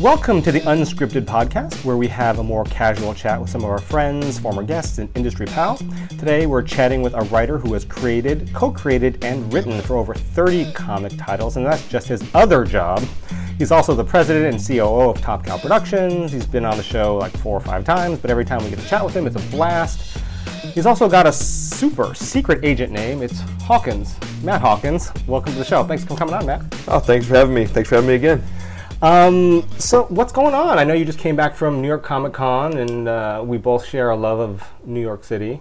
Welcome to the Unscripted Podcast, where we have a more casual chat with some of our friends, former guests, and industry pals. Today, we're chatting with a writer who has created, co created, and written for over 30 comic titles, and that's just his other job. He's also the president and COO of Top Cow Productions. He's been on the show like four or five times, but every time we get to chat with him, it's a blast. He's also got a super secret agent name. It's Hawkins, Matt Hawkins. Welcome to the show. Thanks for coming on, Matt. Oh, thanks for having me. Thanks for having me again. Um, so, what's going on? I know you just came back from New York Comic Con, and uh, we both share a love of New York City.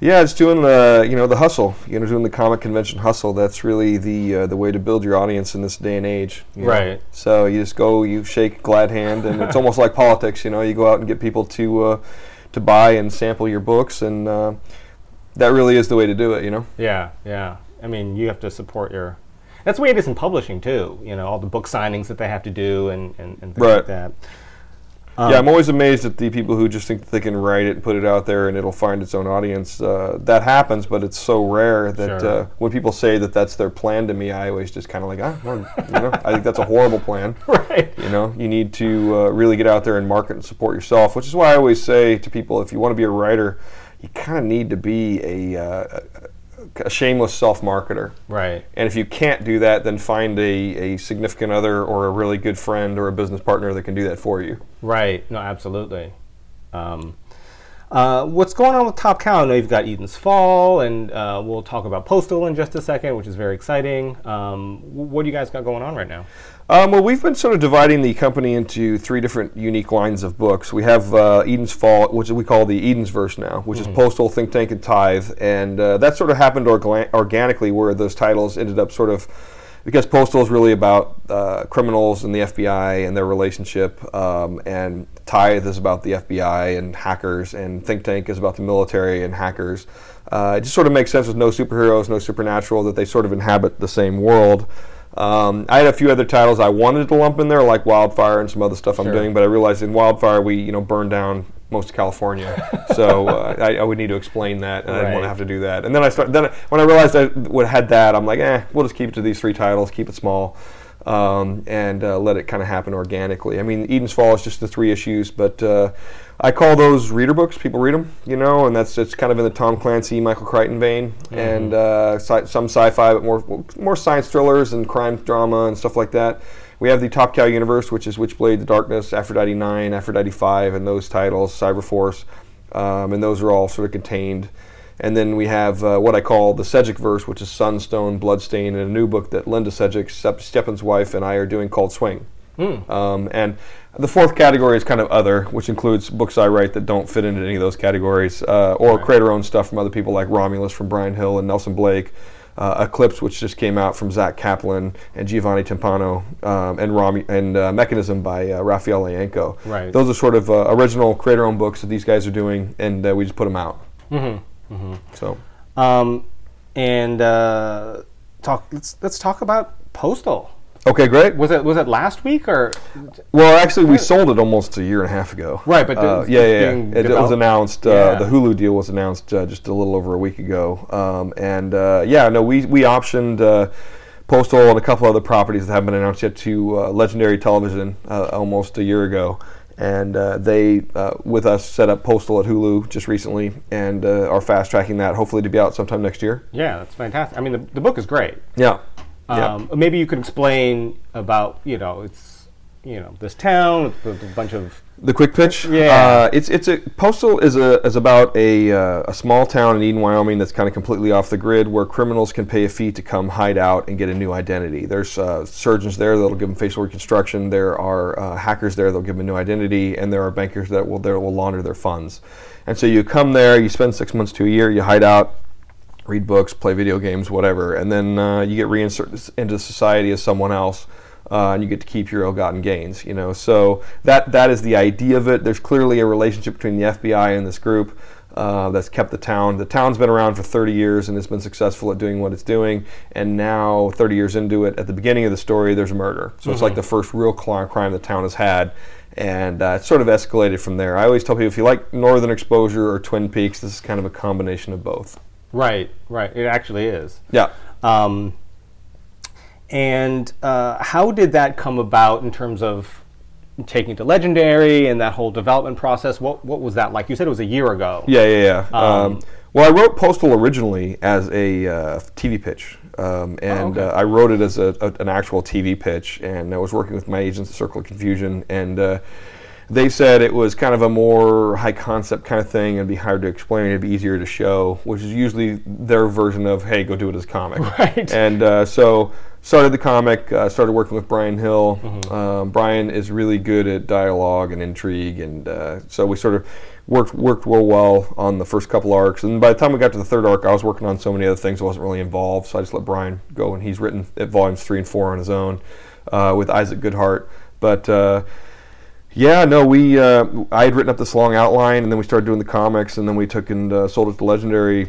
Yeah, it's doing the you know the hustle. You know, doing the comic convention hustle. That's really the uh, the way to build your audience in this day and age. you know. Right. So you just go, you shake glad hand, and it's almost like politics. You know, you go out and get people to uh, to buy and sample your books, and uh, that really is the way to do it. You know. Yeah, yeah. I mean, you have to support your. That's the way it is in publishing too. You know, all the book signings that they have to do and, and, and things like Right. That. yeah, I'm always amazed at the people who just think that they can write it and put it out there and it'll find its own audience. Uh, that happens, but it's so rare that Sure. uh, when people say that that's their plan to me, I always just kind of like, ah, well, you know, I think that's a horrible plan. Right. You know, you need to uh, really get out there and market and support yourself, which is why I always say to people, if you want to be a writer, you kind of need to be a, uh, a shameless self-marketer. Right. And if you can't do that, then find a, a significant other or a really good friend or a business partner that can do that for you. Right. No, absolutely. Um, uh, what's going on with Top Cow? I know you've got Eden's Fall, and uh, we'll talk about Postal in just a second, which is very exciting. Um, what do you guys got going on right now? Um, well, we've been sort of dividing the company into three different unique lines of books. We have uh, Eden's Fall, which we call the Eden's Verse now, which is Postal, Think Tank, and Tithe. And uh, that sort of happened orga- organically where those titles ended up sort of, because Postal is really about uh, criminals and the FBI and their relationship, um, and Tithe is about the FBI and hackers, and Think Tank is about the military and hackers. Uh, it just sort of makes sense with no superheroes, no supernatural, that they sort of inhabit the same world. Um, I had a few other titles I wanted to lump in there, like Wildfire and some other stuff I'm doing, but I realized in Wildfire we, you know, burned down most of California, so uh, I, I would need to explain that, and I didn't want to have to do that. And then I start, then when I realized I would had that, I'm like, eh, we'll just keep it to these three titles, keep it small, um, and uh, let it kind of happen organically. I mean, Eden's Fall is just the three issues, but uh, I call those reader books. People read them, you know, and that's it's kind of in the Tom Clancy, Michael Crichton vein, and uh, sci- some sci-fi, but more more science thrillers and crime drama and stuff like that. We have the Top Cow universe, which is Witchblade, The Darkness, Aphrodite 9, Aphrodite 5, and those titles, Cyberforce, um, and those are all sort of contained. And then we have uh, what I call the Sejic verse, which is Sunstone, Bloodstain, and a new book that Linda Sejic, Step- Stepan's wife, and I are doing called Swing. Um, and the fourth category is kind of other, which includes books I write that don't fit into any of those categories, uh, or create our own stuff from other people like Romulus from Bryan Hill and Nelson Blake, uh, Eclipse, which just came out from Zack Kaplan and Giovanni Timpano, um, and Rom- and uh, Mechanism by uh, Raphael Ienco. Right. Those are sort of uh, original creator-owned books that these guys are doing, and uh, we just put them out. Mm-hmm. So. Um, and uh, talk. Let's let's talk about Postal. Okay, great. Was it was it last week or? Well, actually, we sold it almost a year and a half ago. Right, but uh, yeah, yeah, yeah. It, it was announced. Uh, Yeah. The Hulu deal was announced uh, just a little over a week ago, um, and uh, yeah, no, we we optioned uh, Postal and a couple other properties that haven't been announced yet to uh, Legendary Television uh, almost a year ago, and uh, they uh, with us set up Postal at Hulu just recently, and uh, are fast tracking that, hopefully to be out sometime next year. Yeah, that's fantastic. I mean, the, the book is great. Yeah. Um, Maybe you could explain about you know it's you know this town with, a bunch of The quick pitch. Yeah. Uh, it's it's a postal is a is about a uh, a small town in Eden, Wyoming that's kind of completely off the grid, where criminals can pay a fee to come hide out and get a new identity. There's uh, surgeons there that'll give them facial reconstruction. There are uh, hackers there that'll give them a new identity, and there are bankers that will that will launder their funds. And so you come there, you spend six months to a year, you hide out, read books, play video games, whatever, and then uh, you get reinserted into society as someone else, uh, and you get to keep your ill-gotten gains. You know, so that that is the idea of it. There's clearly a relationship between the FBI and this group. Uh, that's kept the town. The town's been around for 30 years and it's been successful at doing what it's doing. And now, 30 years into it, at the beginning of the story, there's a murder. So it's like the first real crime the town has had, and uh, it's sort of escalated from there. I always tell people if you like Northern Exposure or Twin Peaks, this is kind of a combination of both. Right, right. It actually is. Yeah. Um, And uh, how did that come about in terms of taking it to Legendary and that whole development process? What what was that like? You said it was a year ago. Yeah, yeah, yeah. Um, well, I wrote Postal originally as a uh, TV pitch, um, and okay. uh, I wrote it as a, a, an actual TV pitch, and I was working with my agents at Circle of Confusion, and uh, they said it was kind of a more high concept kind of thing. And be hard to explain. It'd be easier to show which is usually their version of hey go do it as a comic. Right. and uh, so started the comic uh, started working with bryan hill. Um, bryan is really good at dialogue and intrigue and uh, so we sort of worked worked real well on the first couple arcs. And by the time we got to the third arc i was working on so many other things i wasn't really involved. So i just let bryan go and he's written at volumes three and four on his own uh, with isaac goodhart. But uh, yeah, no, we uh, I had written up this long outline, and then we started doing the comics, and then we took and uh, sold it to Legendary.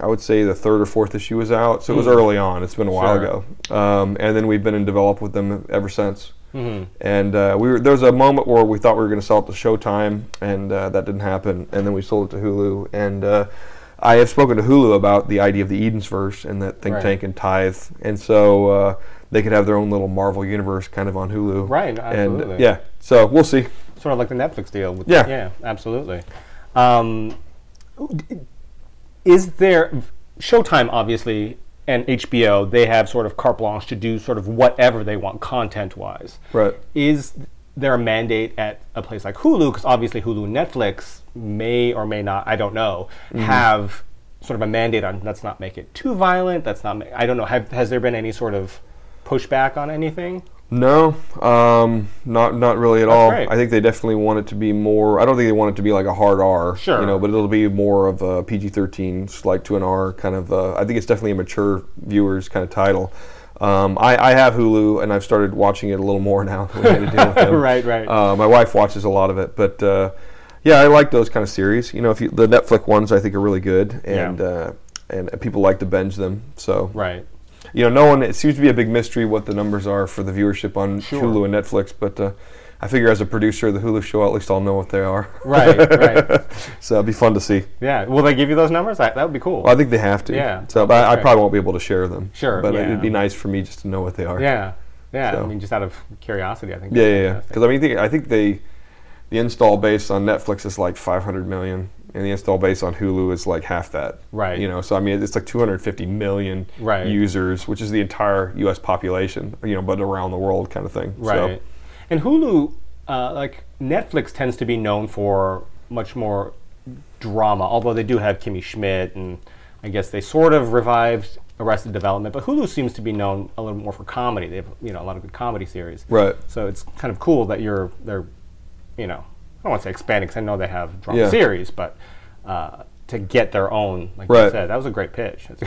I would say the third or fourth issue was out, so it was Mm. early on. It's been a while Sure. ago, um, and then we've been in develop with them ever since. Mm-hmm. And uh, we were there was a moment where we thought we were going to sell it to Showtime, and uh, that didn't happen. And then we sold it to Hulu, and uh, I have spoken to Hulu about the idea of the Eden's verse and that Think Right. Tank and Tithe, and so uh, they could have their own little Marvel universe kind of on Hulu. Right, And absolutely. yeah, so we'll see. Sort of like the Netflix deal. With, Yeah. Yeah, absolutely. Um, is there Showtime obviously and HBO? They have sort of carte blanche to do sort of whatever they want content wise. Right. Is there a mandate at a place like Hulu? Because obviously Hulu and Netflix may or may not, I don't know, Mm-hmm. have sort of a mandate on let's not make it too violent. That's not. I don't know. Have, has there been any sort of pushback on anything? No, um, not not really at all. great. I think they definitely want it to be more. I don't think they want it to be like a hard R, Sure. you know, but it'll be more of a PG-13, slight to an R kind of. Uh, I think it's definitely a mature viewers kind of title. Um, I, I have Hulu, and I've started watching it a little more now. That we made a deal with them. Right, right. Uh, my wife watches a lot of it, but uh, yeah, I like those kind of series. You know, if you, the Netflix ones, I think are really good, and Yeah. uh, and people like to binge them. So Right. You know, no one. It seems to be a big mystery what the numbers are for the viewership on Sure. Hulu and Netflix. But uh, I figure as a producer of the Hulu show, at least I'll know what they are. Right, right. so it'd be fun to see. Yeah. Will they give you those numbers? That, that would be cool. Well, I think they have to. Yeah. So, but I, I probably won't be able to share them. Sure, But yeah. it'd be nice for me just to know what they are. yeah. Yeah. So. I mean, just out of curiosity, I think. Yeah, yeah, yeah. Because I mean, I think they, the install base on Netflix is like 500 million, and the install base on Hulu is like half that. Right. You know, so I mean, it's like 250 million Right. users, which is the entire U.S. population. You know, but around the world kind of thing. So- Right. And Hulu, uh, like Netflix, tends to be known for much more drama. Although they do have Kimmy Schmidt, and I guess they sort of revived Arrested Development. But Hulu seems to be known a little more for comedy. They have you know a lot of good comedy series. Right. So it's kind of cool that you're they're, you know, don't want to say expanding because I know they have drama Yeah. series, but uh, to get their own, like you Right. said, that was a great pitch.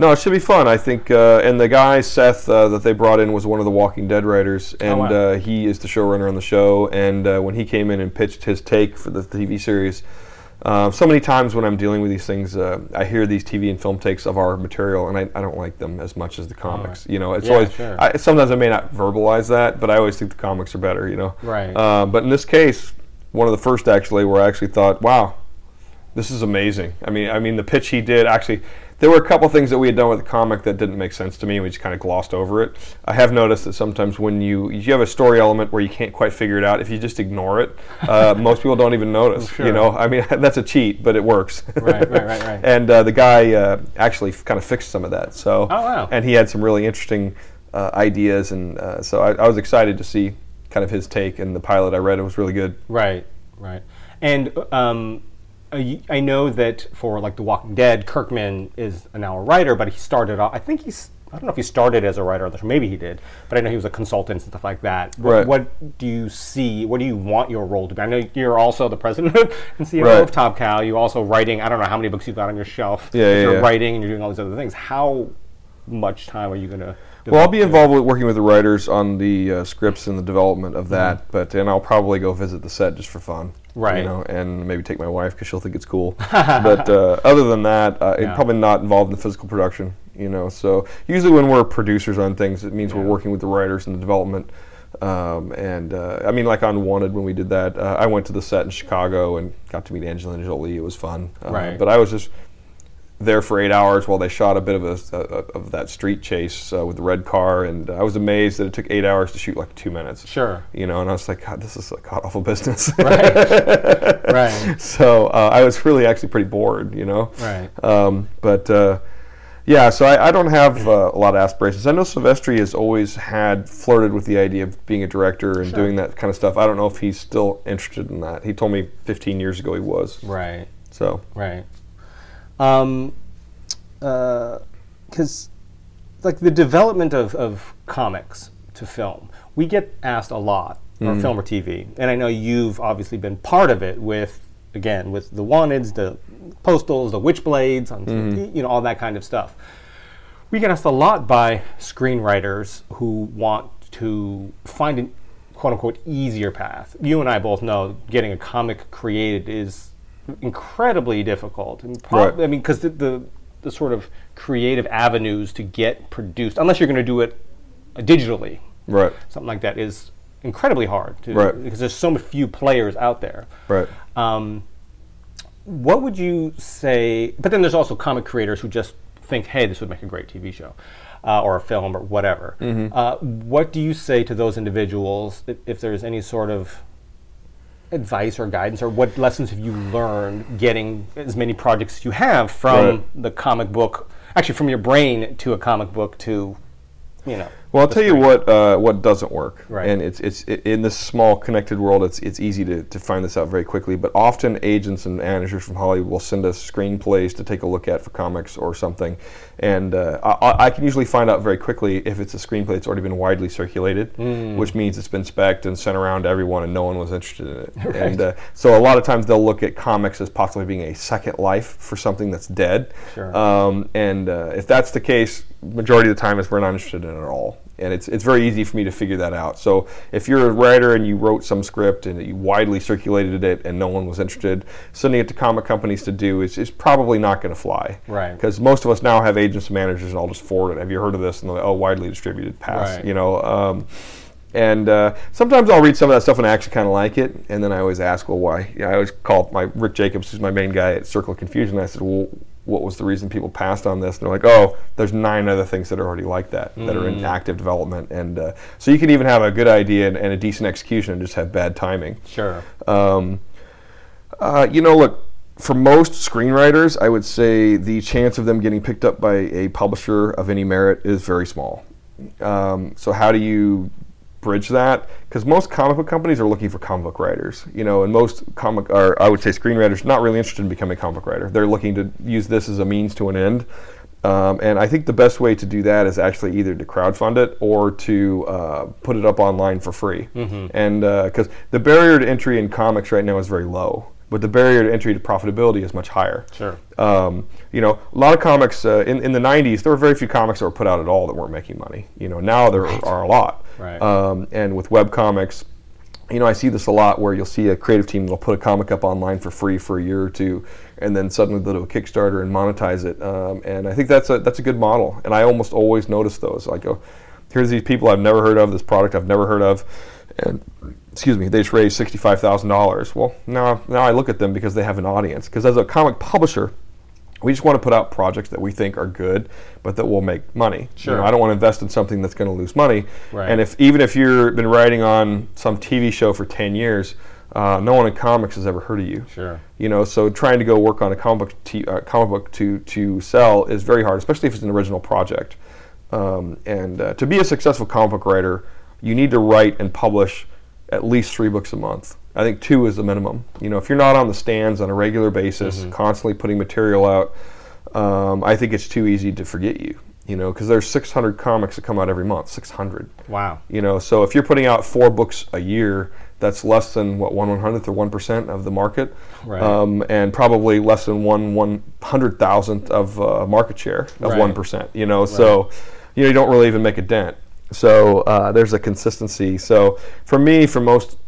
No, it should be fun. I think, uh, and the guy Seth uh, that they brought in was one of the Walking Dead writers, and wow. uh, he is the showrunner on the show. And uh, when he came in and pitched his take for the TV series, uh, so many times when I'm dealing with these things, uh, I hear these TV and film takes of our material, and I, I don't like them as much as the comics. You know, it's Yeah, always sure. I, sometimes I may not verbalize that, but I always think the comics are better. You know, Right. Uh, but in this case, one of the first actually, where I actually thought, wow, this is amazing. I mean, I mean, the pitch he did actually. There were a couple things that we had done with the comic that didn't make sense to me, and we just kind of glossed over it. I have noticed that sometimes when you you have a story element where you can't quite figure it out, if you just ignore it, uh, most people don't even notice. Sure. You know, I mean, that's a cheat, but it works. Right, right, right, right. and uh, the guy uh, actually f- kind of fixed some of that. So, Oh, wow. and he had some really interesting uh, ideas, and uh, so I, I was excited to see kind of his take. And the pilot I read it was really good. Right, right. And um, I I know that for like The Walking Dead, Kirkman is now a writer, but he started off. I think he's. I don't know if he started as a writer on the show. Maybe he did, but I know he was a consultant and stuff like that. What, Right. what do you see? What do you want your role to be? I know you're also the president and CEO Right. of Top Cow. You also writing. I don't know how many books you've got on your shelf. Yeah, yeah, You're yeah. writing and you're doing all these other things. How much time are you going to? Well, I'll be involved with working with the writers on the uh, scripts and the development of that, but and I'll probably go visit the set just for fun, Mm-hmm. Right. You know, and maybe take my wife because she'll think it's cool. but uh, other than that, uh, Yeah. probably not involved in the physical production. You know, so usually when we're producers on things, it means we're working with the writers and the development. Um, and uh, I mean, like on Wanted, when we did that, uh, I went to the set in Chicago and got to meet Angelina Jolie. It was fun. Uh, Right. But I was just there for eight hours while they shot a bit of a, a of that street chase uh, with the red car, and I was amazed that it took eight hours to shoot like two minutes. Sure. You know, and I was like, God, this is a god awful business. Right. right. So uh, I was really actually pretty bored. You know. Right. Um, but uh, yeah, so I, I don't have uh, a lot of aspirations. I know Silvestri has always had flirted with the idea of being a director and Sure. doing that kind of stuff. I don't know if he's still interested in that. He told me 15 years ago he was. Right. So Right. Um, uh, because like the development of, of comics to film, we get asked a lot, or mm. film or TV, and I know you've obviously been part of it with again with the Wanteds, the Postals, the Witchblades, on TV, mm-hmm. you know all that kind of stuff. We get asked a lot by screenwriters who want to find an quote unquote easier path. You and I both know getting a comic created is incredibly difficult. And prob- Right. I mean, because the, the the sort of creative avenues to get produced, unless you're going to do it digitally, right, something like that is incredibly hard to Right. because there's so few players out there. right. Um, what would you say? But then there's also comic creators who just think, "Hey, this would make a great TV show, uh, or a film, or whatever." Uh, what do you say to those individuals if, if there's any sort of advice or guidance, or what lessons have you learned getting as many projects as you have from Right. the comic book, actually from your brain to a comic book to, you know? Well, I'll tell you what uh, what doesn't work, Right. and it's it's i in this small connected world. It's it's easy to, to find this out very quickly. But often agents and managers from Hollywood will send us screenplays to take a look at for comics or something, and uh, I, I can usually find out very quickly if it's a screenplay that's already been widely circulated, Hmm. which means it's been spec'd and sent around to everyone, and no one was interested in it. And uh, so a lot of times they'll look at comics as possibly being a second life for something that's dead. Sure. Um, and uh, if that's the case, majority of the time is we're not interested in it at all. And it's, it's very easy for me to figure that out. So if you're a writer and you wrote some script and you widely circulated it and no one was interested, sending it to comic companies to do is, is probably not going to fly. Right. Because most of us now have agents and managers, and I'll just forward it. Have you heard of this? And they're like, oh, widely distributed, pass. Right. You know. Um, and uh, sometimes I'll read some of that stuff and I actually kind of like it. And then I always ask, well, why? Yeah, I always call my Rick Jacobs, who's my main guy at Circle of Confusion. And I said, well, what was the reason people passed on this? And they're like, oh, there's nine other things that are already like that that are in active development. And uh, so you can even have a good idea and, and a decent execution and just have bad timing. Sure. Um, uh, you know, look, for most screenwriters, I would say the chance of them getting picked up by a publisher of any merit is very small. Um, so how do you bridge that? Because most comic book companies are looking for comic book writers, you know, and most comic, or I would say screenwriters, not really interested in becoming a comic book writer. They're looking to use this as a means to an end. Um, and I think the best way to do that is actually either to crowdfund it or to uh, put it up online for free. And because the barrier to entry in comics right now is very low, but the barrier to entry to profitability is much higher. Sure. Um, you know, a lot of comics uh, in, in the 90s, there were very few comics that were put out at all that weren't making money. You know, now there are a lot. Right. Um, and with web comics, you know, I see this a lot where you'll see a creative team that'll put a comic up online for free for a year or two, and then suddenly they'll do a Kickstarter and monetize it. Um, and I think that's a that's a good model. And I almost always notice those. I go, here's these people I've never heard of, this product I've never heard of, and excuse me, they just raised sixty five thousand dollars. Well, now now I look at them because they have an audience. Because as a comic publisher, we just want to put out projects that we think are good, but that will make money. You Sure. know, I don't want to invest in something that's going to lose money. Right. And if even if you've been writing on some TV show for ten years, uh, no one in comics has ever heard of you. Sure. You know, so trying to go work on a comic book, t- uh, comic book to to sell is very hard, especially if it's an original project. Um, and uh, to be a successful comic book writer, you need to write and publish at least three books a month. I think two is the minimum. You know, if you're not on the stands on a regular basis, constantly putting material out, um, I think it's too easy to forget you. You know, because there's 600 comics that come out every month. 600. Wow. You know, so if you're putting out four books a year, that's less than what one one hundredth or one percent of the market, Right. um, and probably less than one one hundred thousandth of uh, market share of Right. one percent. You know, so you know you don't really even make a dent. So uh, there's a consistency. So for me, for most,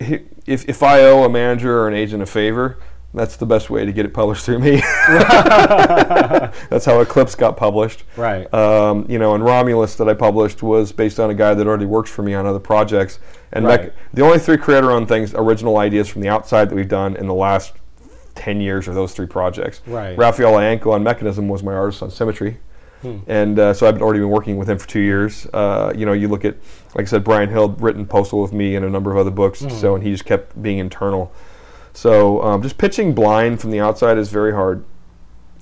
if if I owe a manager or an agent a favor, that's the best way to get it published through me. that's how Eclipse got published. Right. Um, you know, and Romulus that I published was based on a guy that already works for me on other projects. And Right. Mech- the only three creator-owned things, original ideas from the outside that we've done in the last 10 years are those three projects. Right. Raphael Ienco on Mechanism was my artist on Symmetry. And uh, so I've already been working with him for two years. Uh, you know, you look at, like I said, Bryan Hill written Postal with me and a number of other books. So, and he just kept being internal. So, um, just pitching blind from the outside is very hard.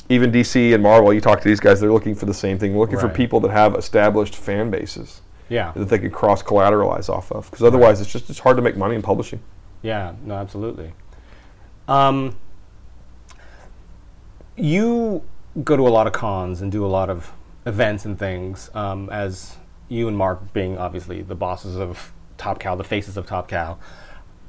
Even DC and Marvel, you talk to these guys, they're looking for the same thing. They're looking for people that have established fan bases Yeah. that they can cross collateralize off of. Because otherwise, it's just it's hard to make money in publishing. Yeah, no, absolutely. Um, you go to a lot of cons and do a lot of events and things. Um, as you and Marc being obviously the bosses of Top Cow, the faces of Top Cow,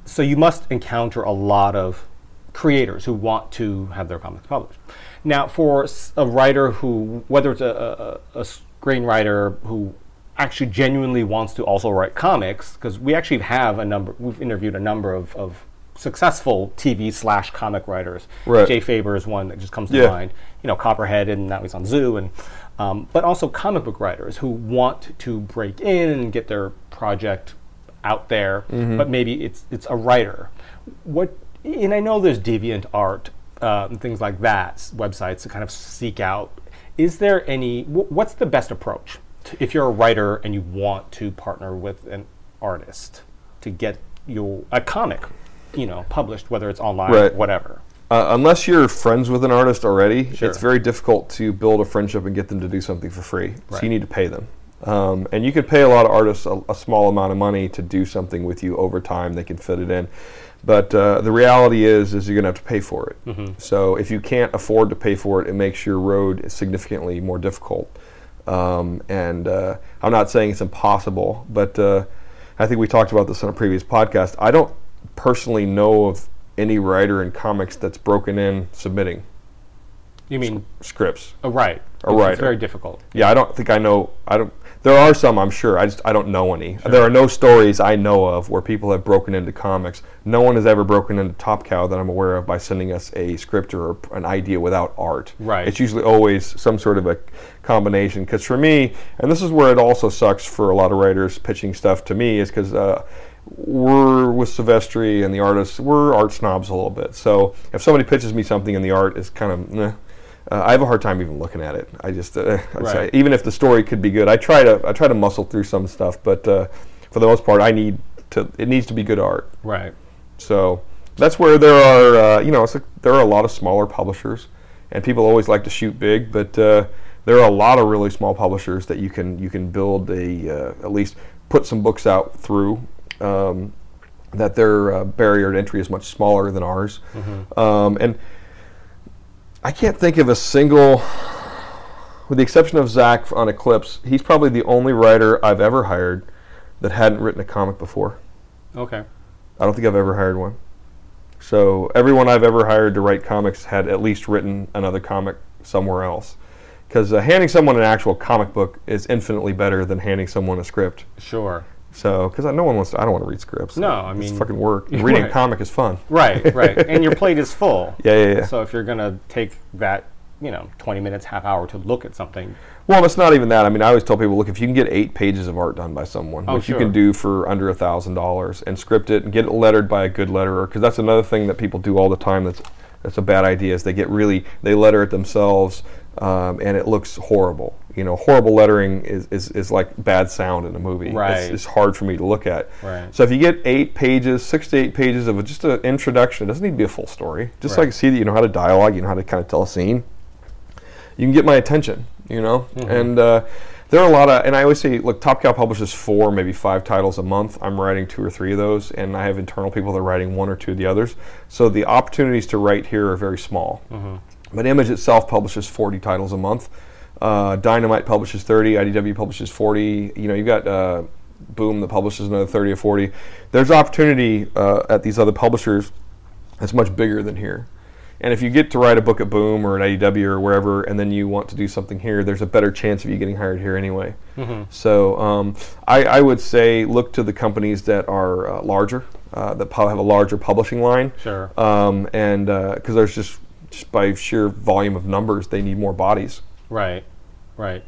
so you must encounter a lot of creators who want to have their comics published. Now, for a writer who, whether it's a, a, a screenwriter who actually genuinely wants to also write comics, because we actually have a number, we've interviewed a number of, of successful TV slash comic writers. Right. Jay Faerber is one that just comes to Yeah. mind. You know, Copperhead, and now he's on Zoo, and um, but also comic book writers who want to break in and get their project out there, Mm-hmm. but maybe it's it's a writer. What and I know there's DeviantArt uh, and things like that websites to kind of seek out. Is there any? wh- What's the best approach to, if you're a writer and you want to partner with an artist to get your a comic, you know, published, whether it's online, Right. whatever. Uh, unless you're friends with an artist already, Sure. it's very difficult to build a friendship and get them to do something for free. So you need to pay them. Um, and you can pay a lot of artists a, a small amount of money to do something with you over time. They can fit it in. But uh, the reality is, is you're going to have to pay for it. Mm-hmm. So if you can't afford to pay for it, it makes your road significantly more difficult. Um, and uh, I'm not saying it's impossible, but uh, I think we talked about this on a previous podcast. I don't personally know of any writer in comics that's broken in submitting You mean scripts. a right? A It's- writer. It's very difficult. Yeah, I don't think I know. I don't. There are some, I'm sure. I just I don't know any. There are no stories I know of where people have broken into comics. No one has ever broken into Top Cow that I'm aware of by sending us a script or an idea without art. Right. It's usually always some sort of a combination. Because for me, and this is where it also sucks for a lot of writers pitching stuff to me, is because. Uh, we're with Silvestri and the artists, we're art snobs a little bit. So if somebody pitches me something and the art is kind of, eh, uh, I have a hard time even looking at it. I just, uh, Right. even if the story could be good, I try to, I try to muscle through some stuff, but uh, for the most part, I need to, it needs to be good art. Right. So that's where there are, uh, you know, it's like there are a lot of smaller publishers, and people always like to shoot big, but uh, there are a lot of really small publishers that you can you can build a uh, at least put some books out through. Um, that their uh, barrier to entry is much smaller than ours, um, and I can't think of a single, with the exception of Zack on Eclipse, he's probably the only writer I've ever hired that hadn't written a comic before. Okay. I don't think I've ever hired one. So everyone I've ever hired to write comics had at least written another comic somewhere else. Because uh, handing someone an actual comic book is infinitely better than handing someone a script. Sure. So, because no one wants to, I don't want to read scripts. No, I it's mean- fucking work. Reading Right. a comic is fun. Right. Right. and your plate is full. Yeah, yeah, yeah. So if you're gonna take that, you know, 20 minutes, half hour to look at something, Well, it's not even that. I mean, I always tell people, look, if you can get eight pages of art done by someone, Oh, which you can do for under a thousand dollars, and script it and get it lettered by a good letterer, because that's another thing that people do all the time. That's that's a bad idea. Is they get really they letter it themselves, um, and it looks horrible. You know, horrible lettering is, is, is like bad sound in a movie. It's- Right. It's, hard for me to look at. Right. So if you get eight pages, six to eight pages of just an introduction, it doesn't need to be a full story. Just so I Right. can see that you know how to dialogue, you know how to kind of tell a scene you can get my attention, you know. And uh, there are a lot of, and I always say, look, Top Cow publishes four, maybe five titles a month. I'm writing two or three of those, and I have internal people that are writing one or two of the others. So the opportunities to write here are very small. But Image itself publishes 40 titles a month. Uh, Dynamite publishes 30. IDW publishes 40. You know, you've got. Uh, Boom that publishes another 30 or 40. There's opportunity uh, at these other publishers that's much bigger than here. And if you get to write a book at Boom or at IDW or wherever, and then you want to do something here, there's a better chance of you getting hired here anyway. So um, I, I would say look to the companies that are uh, larger, uh, that have a larger publishing line. Sure. Um, and because there's just, just by sheer volume of numbers, they need more bodies. Right, right.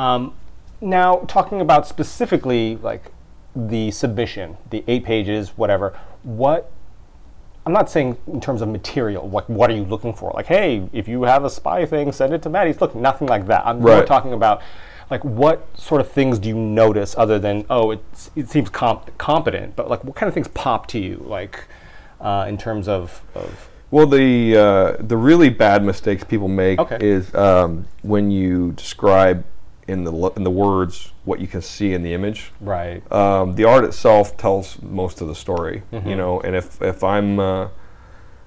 Um, now, talking about specifically like the submission, the eight pages, whatever. What I'm not saying in terms of material. Like, what are you looking for? Like, hey, if you have a spy thing, send it to Maddie's. Look, nothing like that. I'm more talking about. Like what sort of things do you notice other than oh it seems comp- competent but like what kind of things pop to you like uh, in terms of, of Well, the uh, the really bad mistakes people make Okay. is um, when you describe in the in the words what you can see in the image. right Um, the art itself tells most of the story, Mm-hmm. you know. And if if I'm uh,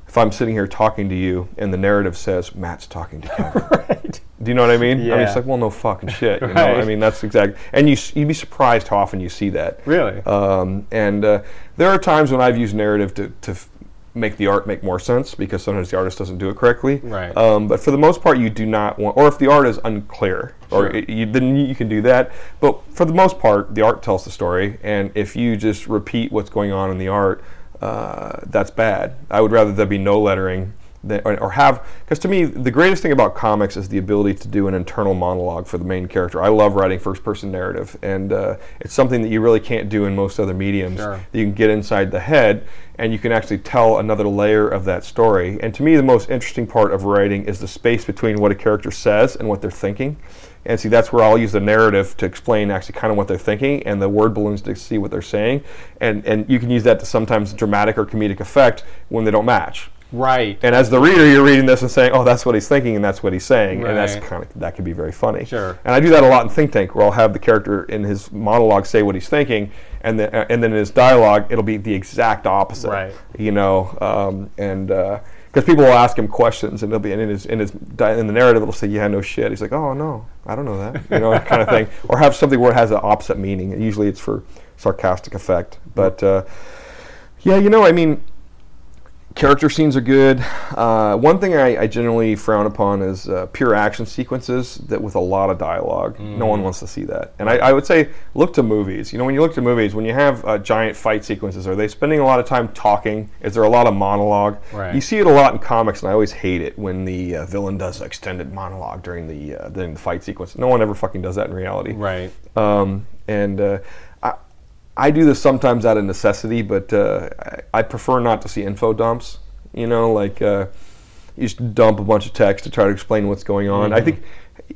if I'm sitting here talking to you and the narrative says Matt's talking to Kevin, right do you know what I mean? I mean, Yeah. it's like, well, no fucking shit. You know, I mean, that's exactly. And you you'd be surprised how often you see that. Really? Um, and uh, there are times when I've used narrative to, to make the art make more sense because sometimes the artist doesn't do it correctly. Right. Um, but for the most part, you do not want, or if the art is unclear, or it, you, then you can do that. But for the most part, the art tells the story, and if you just repeat what's going on in the art, uh, that's bad. I would rather there be no lettering. Than, or, or have because to me the greatest thing about comics is the ability to do an internal monologue for the main character. I love writing first-person narrative, and uh, it's something that you really can't do in most other mediums Sure. that you can get inside the head and you can actually tell another layer of that story. And to me, the most interesting part of writing is the space between what a character says and what they're thinking. And see, that's where I'll use the narrative to explain actually kind of what they're thinking, and the word balloons to see what they're saying. And and you can use that to sometimes dramatic or comedic effect when they don't match. Right And as the reader, you're reading this and saying, "Oh, that's what he's thinking, and that's what he's saying," and that's kind of that can be very funny. Sure. And I do that a lot in Think Tank, where I'll have the character in his monologue say what he's thinking, and then uh, and then in his dialogue, it'll be the exact opposite. Right. You know, um, and because people will ask him questions, and they'll be and in his in his di- in the narrative, it'll say, "Yeah, no shit." He's like, "Oh no, I don't know that," you know, kind of thing, or have something where it has an opposite meaning. And usually, it's for sarcastic effect, but. Uh, yeah, you know, I mean, character scenes are good. Uh, one thing I, I generally frown upon is uh, pure action sequences that with a lot of dialogue. No one wants to see that. And I, I would say look to movies. You know, when you look to movies, when you have uh, giant fight sequences, are they spending a lot of time talking? Is there a lot of monologue? Right. You see it a lot in comics, and I always hate it when the uh, villain does extended monologue during the uh, during the fight sequence. No one ever fucking does that in reality. right Um, and uh, I, I do this sometimes out of necessity, but uh, I, I prefer not to see info dumps. You know, like uh, you just dump a bunch of text to try to explain what's going on. I think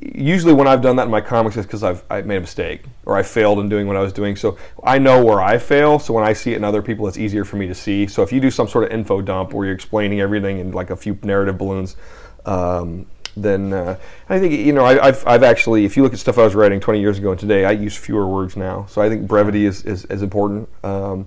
usually when I've done that in my comics, it's because I've, I've made a mistake or I failed in doing what I was doing. So I know where I fail. So when I see it in other people, it's easier for me to see. So if you do some sort of info dump where you're explaining everything in like a few narrative balloons, um, then uh, I think you know I, I've, I've actually if you look at stuff I was writing 20 years ago and today I use fewer words now. So I think brevity is, is, is important. Um,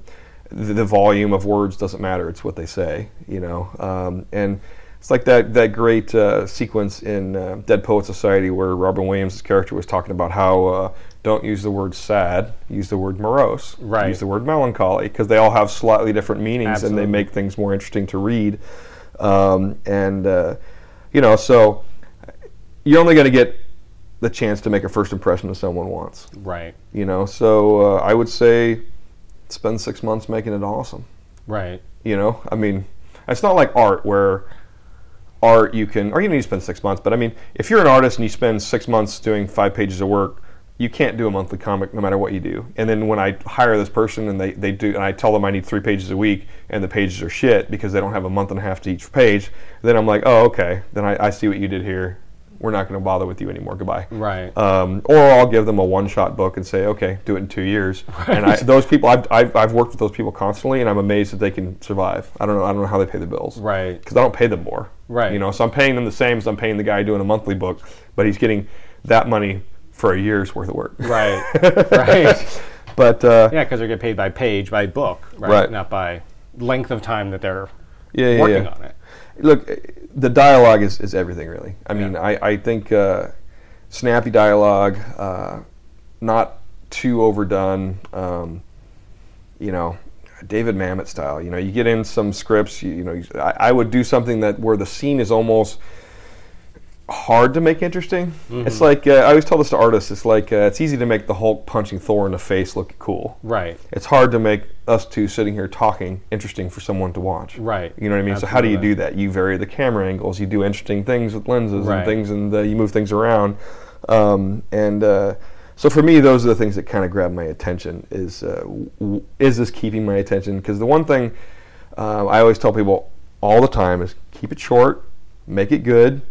the, the volume of words doesn't matter. It's what they say you know? Um, and it's like that that great uh, sequence in uh, Dead Poet Society where Robin Williams' character was talking about how uh, don't use the word sad use the word morose Right. use the word melancholy because they all have slightly different meanings and they make things more interesting to read. Um, and uh, you know so you're only going to get the chance to make a first impression of someone once. Right. You know so uh, i would say spend six months making it awesome. Right. You know i mean it's not like art where art you can or you need to spend six months but i mean if you're an artist and you spend six months doing five pages of work you can't do a monthly comic no matter what you do. And then when i hire this person and they, they do and i tell them i need three pages a week and the pages are shit because they don't have a month and a half to each page then i'm like oh okay. Then i, I see what you did here we're not going to bother with you anymore goodbye right um, or I'll give them a one-shot book and say, okay, do it in two years. Right. And I, those people, I've, I've, I've worked with those people constantly, and I'm amazed that they can survive. I don't know, I don't know how they pay the bills, Right. Because I don't pay them more, Right. You know, so I'm paying them the same as I'm paying the guy doing a monthly book, but he's getting that money for a year's worth of work, right right But uh, yeah because they're getting paid by page by book right? Right. not by length of time that they're yeah, yeah, working yeah. on it Look, the dialogue is, is everything, really. I mean, Yeah. I, I think uh, snappy dialogue, uh, not too overdone. Um, you know, David Mamet style. You know, you get in some scripts. You, you know, I, I would do something that where the scene is almost hard to make interesting. It's like uh, I always tell this to artists. It's like uh, it's easy to make the Hulk punching Thor in the face look cool. right It's hard to make us two sitting here talking interesting for someone to watch. Right. You know what I mean? So how do you do that? You vary the camera angles. You do interesting things with lenses Right. and things, and uh, you move things around. Um, and uh, so for me, those are the things that kind of grab my attention. Is uh, w- is this keeping my attention? Because the one thing I always tell people all the time is keep it short, make it good,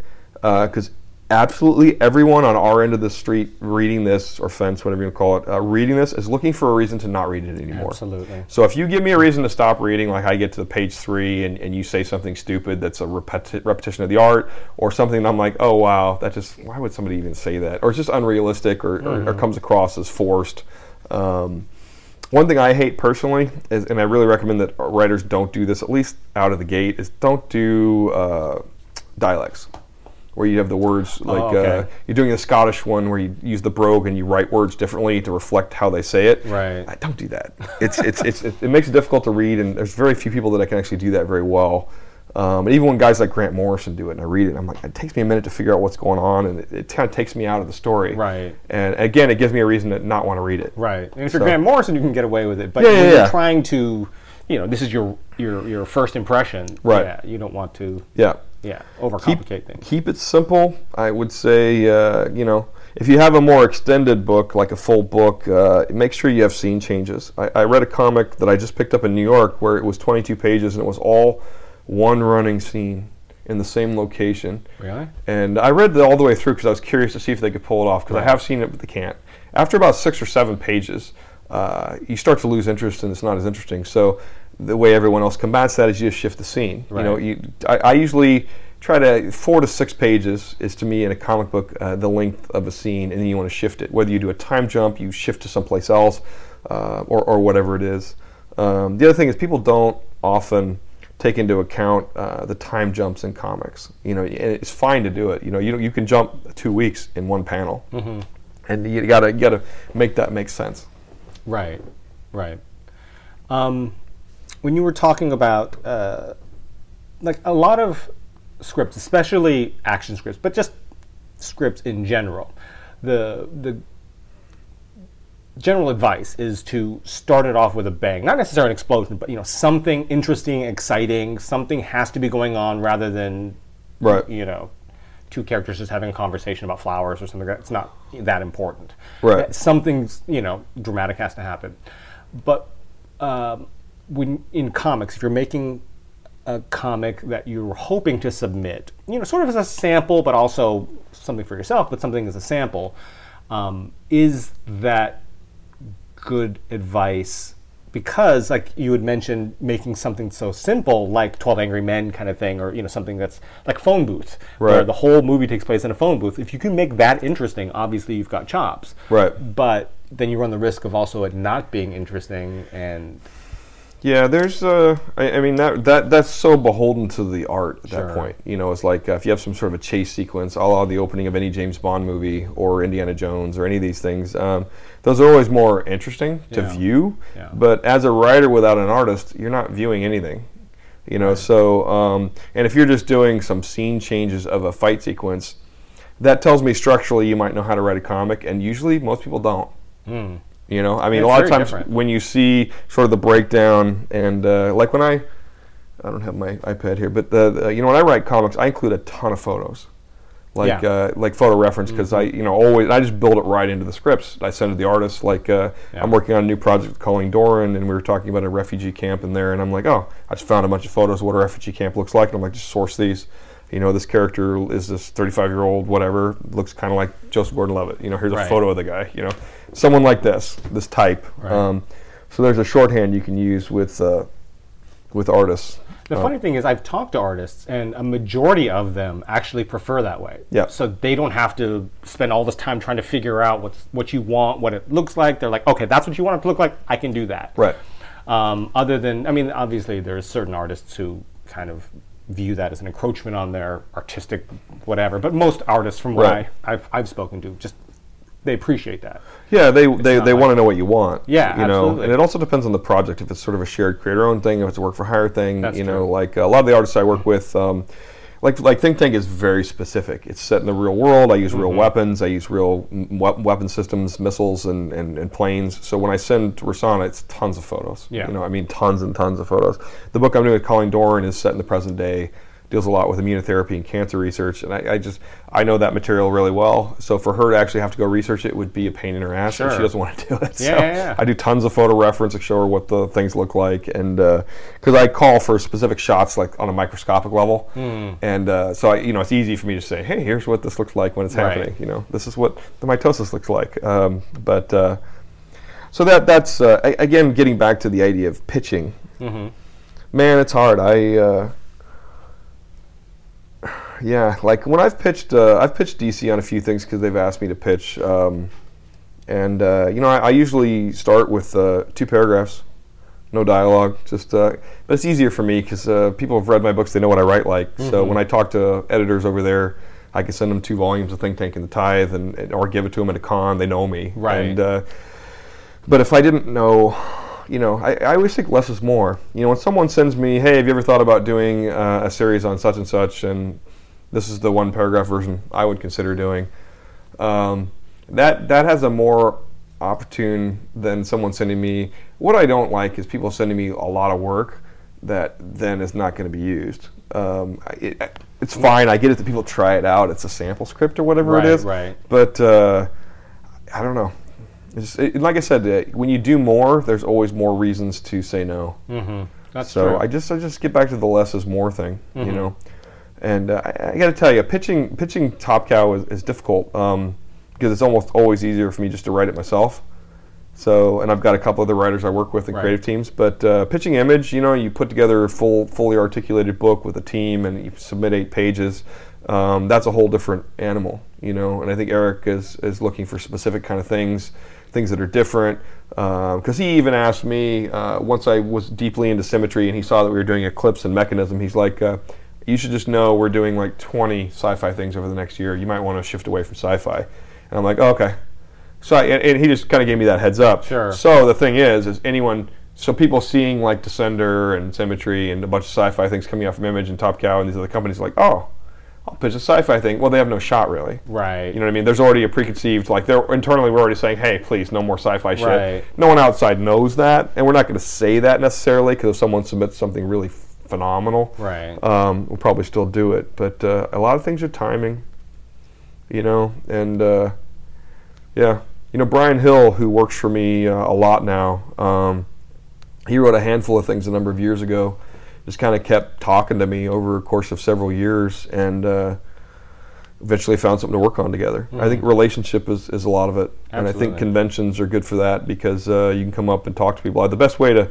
because absolutely everyone on our end of the street reading this or fence, whatever you call it, uh, reading this is looking for a reason to not read it anymore. Absolutely. So if you give me a reason to stop reading, like I get to the page three and, and you say something stupid that's a repeti- repetition of the art, or something I'm like, oh wow, that just why would somebody even say that, or it's just unrealistic, or, or, or comes across as forced. Um, one thing I hate personally is, and I really recommend that writers don't do this at least out of the gate, is don't do uh, dialects where you have the words like Oh, okay. uh, you're doing the Scottish one where you use the brogue and you write words differently to reflect how they say it. Right. I don't do that. It's it's, it's it, it makes it difficult to read, and there's very few people that I can actually do that very well. Um, and even when guys like Grant Morrison do it, and I read it, I'm like, it takes me a minute to figure out what's going on, and it, it kind of takes me out of the story. Right. And again, it gives me a reason to not want to read it. Right. And if you're Grant Morrison, you can get away with it. But Yeah, when yeah, you're trying to, you know, this is your your your first impression. Right. Yeah. You don't want to, Yeah. Yeah, keep, overcomplicate things. keep it simple. I would say, uh, you know, if you have a more extended book, like a full book, uh, make sure you have scene changes. I, I read a comic that I just picked up in New York where it was 22 pages and it was all one running scene in the same location. Really? And I read it all the way through because I was curious to see if they could pull it off because Right. I have seen it, but they can't. After about six or seven pages, uh, you start to lose interest and it's not as interesting. So the way everyone else combats that is you just shift the scene. You know, you, I, I usually try to four to six pages is to me in a comic book uh, the length of a scene, and then you want to shift it. Whether you do a time jump, you shift to someplace else, uh, or, or whatever it is. Um, the other thing is people don't often take into account uh, the time jumps in comics. You know, it's fine to do it. You know, you you can jump two weeks in one panel, and you gotta you gotta make that make sense. Right, right. Um, when you were talking about uh, like a lot of scripts, especially action scripts, but just scripts in general, the the general advice is to start it off with a bang. Not necessarily an explosion, but you know something interesting, exciting. Something has to be going on rather than Right. you know two characters just having a conversation about flowers or something. That's not that important. Right. Something's you know dramatic has to happen, but um, when in comics, if you're making a comic that you're hoping to submit, you know, sort of as a sample, but also something for yourself, but something as a sample, um, is that good advice? Because, like you had mentioned, making something so simple like Twelve Angry Men kind of thing, or you know something that's like phone booth, where the whole movie takes place in a phone booth. If you can make that interesting, obviously you've got chops. Right. But then you run the risk of also it not being interesting and Yeah, there's. Uh, I, I mean that that that's so beholden to the art at Sure. that point. You know, it's like uh, if you have some sort of a chase sequence, a la the opening of any James Bond movie or Indiana Jones or any of these things. Um, those are always more interesting to Yeah. view. Yeah. But as a writer without an artist, you're not viewing anything. You know, so um, and if you're just doing some scene changes of a fight sequence, that tells me structurally you might know how to write a comic, and usually most people don't. You know, I mean, It's a lot of times different. when you see sort of the breakdown, and uh, like when I, I don't have my iPad here, but the, the you know when I write comics, I include a ton of photos, like Yeah. Mm-hmm. uh, like photo reference because I you know always I just build it right into the scripts. I send to the artists. Like uh, Yeah. I'm working on a new project with Colleen Doran, and we were talking about a refugee camp in there, and I'm like, oh, I just found a bunch of photos of what a refugee camp looks like, and I'm like, just source these. You know, this character is this 35 year old, whatever, looks kind of like Joseph Gordon Levitt. You know, here's Right. a photo of the guy. You know, someone like this, this type. Right. Um, so there's a shorthand you can use with uh, with artists. The Uh, funny thing is, I've talked to artists, and a majority of them actually prefer that way. Yeah. So they don't have to spend all this time trying to figure out what's, what you want, what it looks like. They're like, okay, that's what you want it to look like. I can do that. Right. Um, other than, I mean, obviously, there's certain artists who kind of view that as an encroachment on their artistic whatever. But most artists, from what Right. I, I've, I've spoken to, just they appreciate that. Yeah, they they, they like- want to know what you want. Yeah, you know, absolutely. and it also depends on the project. If it's sort of a shared creator-owned thing, if it's a work for hire thing, That's you know, true. like a lot of the artists I work with, um, like like Think Tank is very specific. It's set in the real world. I use real Mm-hmm. weapons. I use real we- weapon systems, missiles, and, and, and planes. So when I send to Rasana, it's tons of photos. Yeah. You know, I mean, tons and tons of photos. The book I'm doing with Colleen Doran is set in the present day. Deals a lot with immunotherapy and cancer research, and I, I, just I know that material really well. So for her to actually have to go research it would be a pain in her ass, Sure. and she doesn't want to do it. Yeah, so yeah, yeah. I do tons of photo reference to show her what the things look like, and because I call for specific shots like on a microscopic level, Hmm. and uh, so I, you know it's easy for me to say, hey, here's what this looks like when it's Right. happening. You know, this is what the mitosis looks like. Um, but uh, so that that's uh, again getting back to the idea of pitching. Mm-hmm. Man, it's hard. I uh, yeah, like when I've pitched, uh, I've pitched DC on a few things because they've asked me to pitch, um, and uh, you know I, I usually start with uh, two paragraphs, no dialogue. Just, uh, but it's easier for me because uh, people have read my books; they know what I write like. So when I talk to editors over there. I can send them two volumes of Think Tank and the Tithe, and, and- or give it to them at a con. They know me, Right. And uh, but if I didn't know, you know, I, I always think less is more. You know, when someone sends me, "Hey, have you ever thought about doing uh, a series on such and such?" and this is the one paragraph version I would consider doing. Um, that that has a more opportune than someone sending me. What I don't like is people sending me a lot of work that then is not going to be used. Um, it, it's fine. I get it that people try it out. It's a sample script or whatever Right, it is. right. But uh, I don't know. It's, it, like I said, uh, when you do more, there's always more reasons to say no. Mm-hmm. That's so true. I just I just get back to the less is more thing, Mhm. you know. And uh, I, I got to tell you, pitching pitching Top Cow is, is difficult um, because it's almost always easier for me just to write it myself. So, and I've got a couple other writers I work with in Right. creative teams. But uh, pitching image, you know, you put together a full, fully articulated book with a team, and you submit eight pages. Um, that's a whole different animal, you know. And I think Eric is is looking for specific kind of things, things that are different. Because he even asked me uh, once I was deeply into symmetry, and he saw that we were doing eclipse and mechanism. He's like, uh, "You should just know we're doing like 20 sci-fi things over the next year. You might want to shift away from sci-fi." And I'm like, oh, "Okay." So I, and, and he just kind of gave me that heads up. Sure. So the thing is, is anyone so people seeing like Descender and Symmetry and a bunch of sci-fi things coming out from Image and Top Cow and these other companies are like, oh, oh I'll pitch a sci-fi thing. Well, they have no shot really. right. You know what I mean? There's already a preconceived like they're internally we're already saying, hey, please, no more sci-fi shit. Right. No one outside knows that, and we're not going to say that necessarily because if someone submits something really phenomenal, right. um, we'll probably still do it. But uh, a lot of things are timing, you know, and uh, yeah, you know, Bryan Hill, who works for me uh, a lot now, um, he wrote a handful of things a number of years ago. Just kind of kept talking to me over a course of several years, and uh, eventually found something to work on together. I think relationship is, is a lot of it, and I think conventions are good for that because uh, you can come up and talk to people. The best way to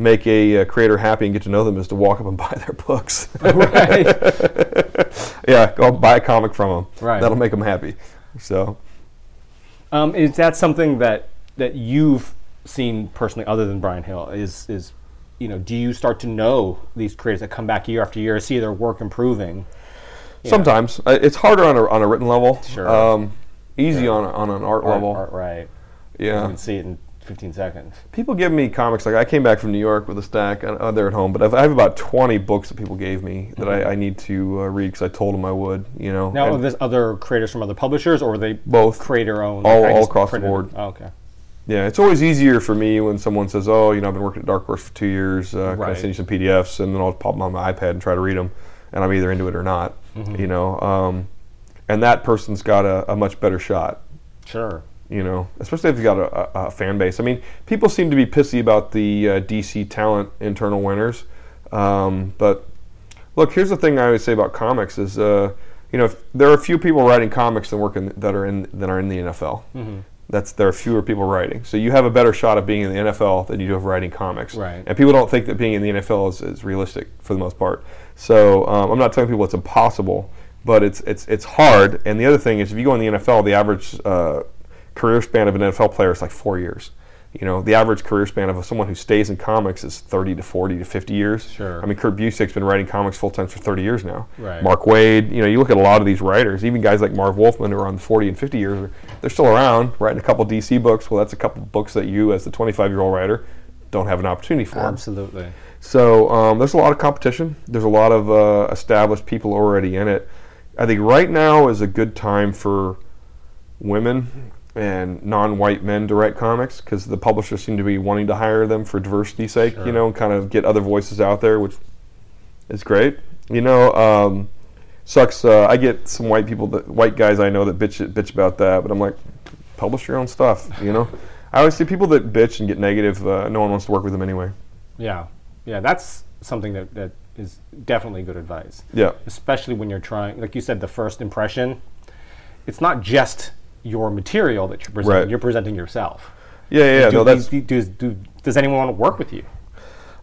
make a, uh creator happy and get to know them is to walk up and buy their books. right. yeah, go buy a comic from them. Right. That'll make them happy. So, Um, is that something that that you've seen personally, other than Bryan Hill? Is is you know, do you start to know these creators that come back year after year, see their work improving? Sometimes uh, it's harder on a, on a written level. Sure. Um, easy on, a, on an art, Art- level. art, right? You Yeah. can see it in 15 seconds. People give me comics like I came back from New York with a stack. Uh, uh, they're at home, but I've, I have about twenty books that people gave me that I, I need to uh, read because I told them I would. You know, Mm-hmm. Now, are this other creators from other publishers, or are they both. creator owned? All- I all across the board. Oh, okay. Yeah, it's always easier for me when someone says, "Oh, you know, I've been working at Dark Horse for two years. Uh, Can I send you some PDFs?" And then I'll pop them on my iPad and try to read them, and I'm either into it or not. Mm-hmm. You know, um, and that person's got a, a much better shot. Sure. You know, especially if you've got a, a, a fan base. I mean, people seem to be pissy about the uh, DC talent internal winners, um, but look, here's the thing I always say about comics: is uh, you know, if there are a few people writing comics than working that are in that are in the NFL. Mm-hmm. That's there are fewer people writing, so you have a better shot of being in the NFL than you do of writing comics. Right. And people don't think that being in the NFL is, is realistic for the most part. So um, I'm not telling people it's impossible, but it's it's it's hard. And the other thing is, if you go in the NFL, the average uh, career span of an NFL player is like four years. You know, the average career span of someone who stays in comics is 30 to 40 to 50 years. Sure. I mean, Kurt Busiek's been writing comics full time for 30 years now. Right. Mark Waid, you know, you look at a lot of these writers, even guys like Marv Wolfman who are on 40 and 50 years, they're still around writing a couple DC books. Well, that's a couple books that you, as the 25 year old writer, don't have an opportunity for. Absolutely. So um, there's a lot of competition. There's a lot of uh, established people already in it. I think right now is a good time for women and non-white men direct comics because the publishers seem to be wanting to hire them for diversity's sake, Sure. you know, and kind of get other voices out there, which is great. You know, um, sucks. Uh, I get some white people, that white guys I know that bitch bitch about that, but I'm like, publish your own stuff. You know, I always see people that bitch and get negative. Uh, no one wants to work with them anyway. Yeah, yeah, that's something that, that is definitely good advice. Yeah. Especially when you're trying, like you said, the first impression. It's not just your material that you're presenting; Right. you're presenting yourself. Yeah, yeah. yeah do, no, that's do- does, do, does anyone want to work with you?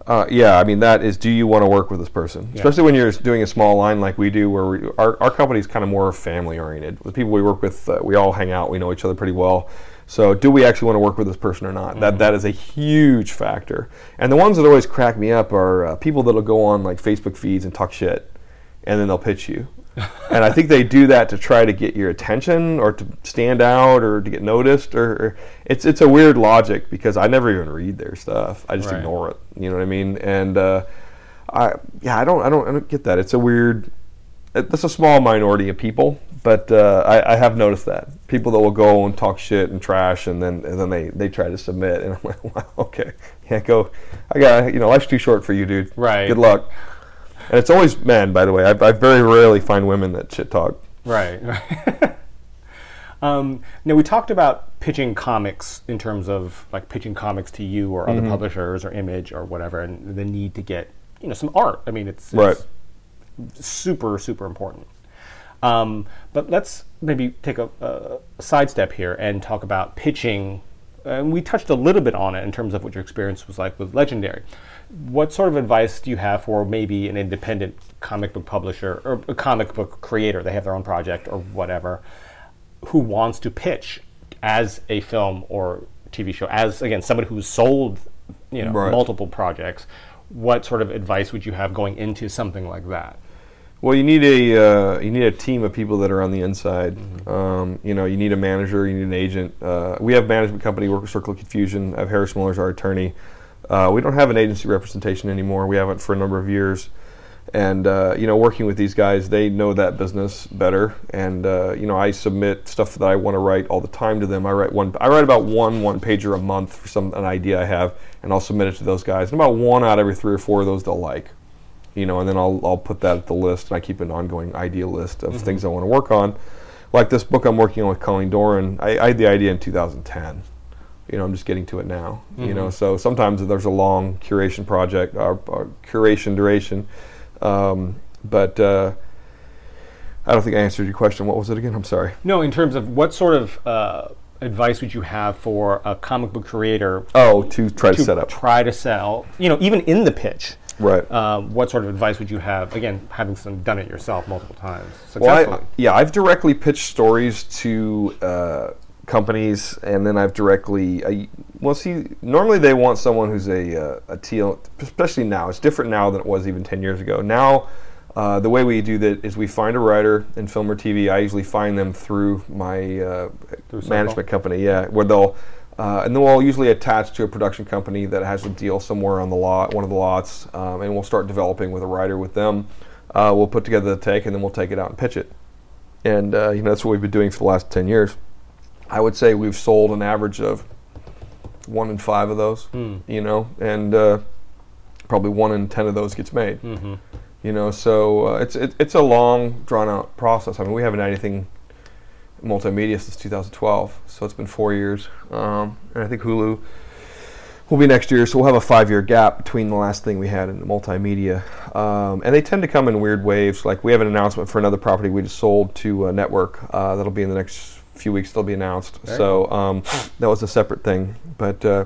Uh, yeah, I mean that is. Do you want to work with this person, especially when you're doing a small line like we do, where we, our our company is kind of more family oriented. The people we work with, uh, we all hang out. We know each other pretty well. So, do we actually want to work with this person or not? That that is a huge factor. And the ones that always crack me up are uh, people that'll go on like Facebook feeds and talk shit, and then they'll pitch you. and I think they do that to try to get your attention or to stand out or to get noticed. Or, or it's it's a weird logic because I never even read their stuff. I just Right. ignore it. You know what I mean? And uh, I yeah, I don't I don't I don't get that. It's a weird. it- That's a small minority of people, but uh, I, I have noticed that people that will go and talk shit and trash, and then and then they, they try to submit, and I'm like, wow, okay, yeah, go. I got you know, life's too short for you, dude. Right. Good luck. And it's always men, by the way. I, I very rarely find women that shit talk. Right. um, now we talked about pitching comics in terms of like pitching comics to you or Mm-hmm. other publishers or Image or whatever, and the need to get you know some art. I mean, it's, Right. it's super super important. Um, but let's maybe take a, a sidestep here and talk about pitching. And we touched a little bit on it in terms of what your experience was like with Legendary. What sort of advice do you have for maybe an independent comic book publisher or a comic book creator? They have their own project or whatever, who wants to pitch as a film or TV show, as again somebody who's sold, you know, Right. multiple projects. What sort of advice would you have going into something like that? Well, you need a uh, you need a team of people that are on the inside. Um, you know, you need a manager, you need an agent. Uh, we have a management company, work with Circle Confusion. I have Harris Miller as our attorney. Uh, we don't have an agency representation anymore. We haven't for a number of years. And uh, you know, working with these guys, they know that business better. And uh, you know, I submit stuff that I want to write all the time to them. I write one. I write about one one pager a month for some an idea I have, and I'll submit it to those guys. And about one out of every three or four of those they'll like you know, and then I'll, I'll put that at the list, and I keep an ongoing idea list of things I want to work on. Like this book I'm working on with Colleen Doran, I, I had the idea in 2010. You know, I'm just getting to it now. You know, so sometimes there's a long curation project, or, or curation duration, um, but uh, I don't think I answered your question. What was it again? I'm sorry. No, in terms of what sort of uh, advice would you have for a comic book creator Oh, to try to, to set up. try to sell? You know, even in the pitch, Right. um, what sort of advice would you have? Again, having some, done it yourself multiple times Well. I, yeah, I've directly pitched stories to uh, companies, and then I've directly. I, well, see, normally they want someone who's a uh, a TL, especially now. It's different now than it was even ten years ago. Now, uh, the way we do that is we find a writer in film or TV. I usually find them through my uh, Through management company. Yeah, where they'll. Uh, and then we'll usually attach to a production company that has a deal somewhere on the lot, one of the lots, um, and we'll start developing with a writer with them. Uh, we'll put together the take, and then we'll take it out and pitch it. And uh, you know that's what we've been doing for the last ten years. I would say we've sold an average of one in five of those. You know, and uh, probably one in ten of those gets made. You know, so uh, it's it, it's a long, drawn out process. I mean, we haven't had anything multimedia since 2012, so it's been four years. Um, and I think Hulu will be next year, so we'll have a five year gap between the last thing we had in the multimedia. Um, and they tend to come in weird waves. Like we have an announcement for another property we just sold to a network uh, that'll be in the next few weeks. They'll be announced. so um, that was a separate thing. But uh,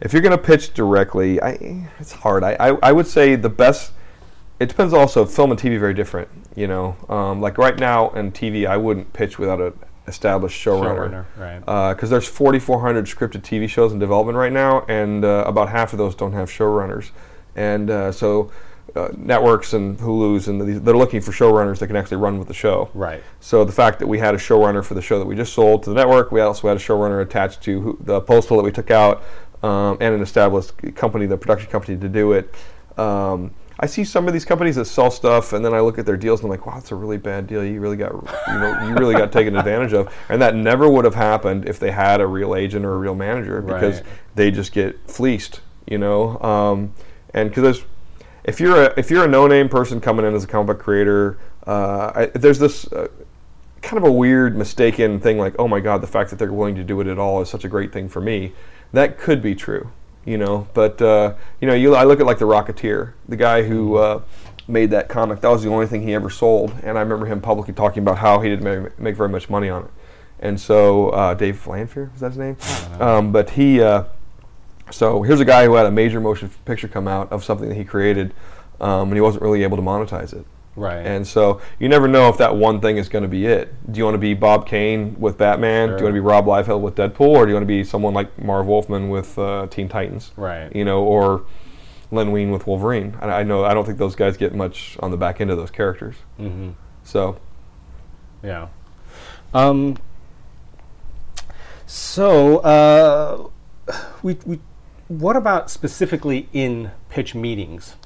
if you're going to pitch directly, I, it's hard. I, I, I would say the best. It depends also. Film and TV are very different. You know, um, like right now in TV, I wouldn't pitch without an established showrunner Showrunner, right. because there's 4,400 scripted TV shows in development right now, and uh, about half of those don't have showrunners. And uh, so, uh, networks and Hulu's and these, they're looking for showrunners that can actually run with the show. Right. So the fact that we had a showrunner for the show that we just sold to the network, we also had a showrunner attached to who, the postal that we took out, um, and an established company, the production company, to do it. Um, I see some of these companies that sell stuff, and then I look at their deals and I'm like, wow, that's a really bad deal. You really got, you know, you really got taken advantage of, and that never would have happened if they had a real agent or a real manager because Right. they just get fleeced, you know. Um, and because there's, if you're a if you're a no name person coming in as a comic book creator, uh, I, there's this. Uh, kind of a weird mistaken thing like oh my god the fact that they're willing to do it at all is such a great thing for me. That could be true you know? But uh, you know you i look at like the rocketeer the guy who uh, made that comic. That was the only thing he ever sold and i remember him publicly talking about how he didn't make, very much money on it. And so uh, dave lanfear is that his name? Um, but he uh, so here's a guy who had a major motion picture come out of something that he created um, and he wasn't really able to monetize it Right. and so you never know if that one thing is going to be it. Do you want to be Bob Kane with Batman? Sure. Do you want to be Rob Liefeld with Deadpool? Or do you want to be someone like Marv Wolfman with uh, Teen Titans? Right. You know, or Len Wein with Wolverine. I, I know I don't think those guys get much on the back end of those characters. mm-hmm. So Yeah. Um, so, uh, we, we, what about specifically in pitch meetings?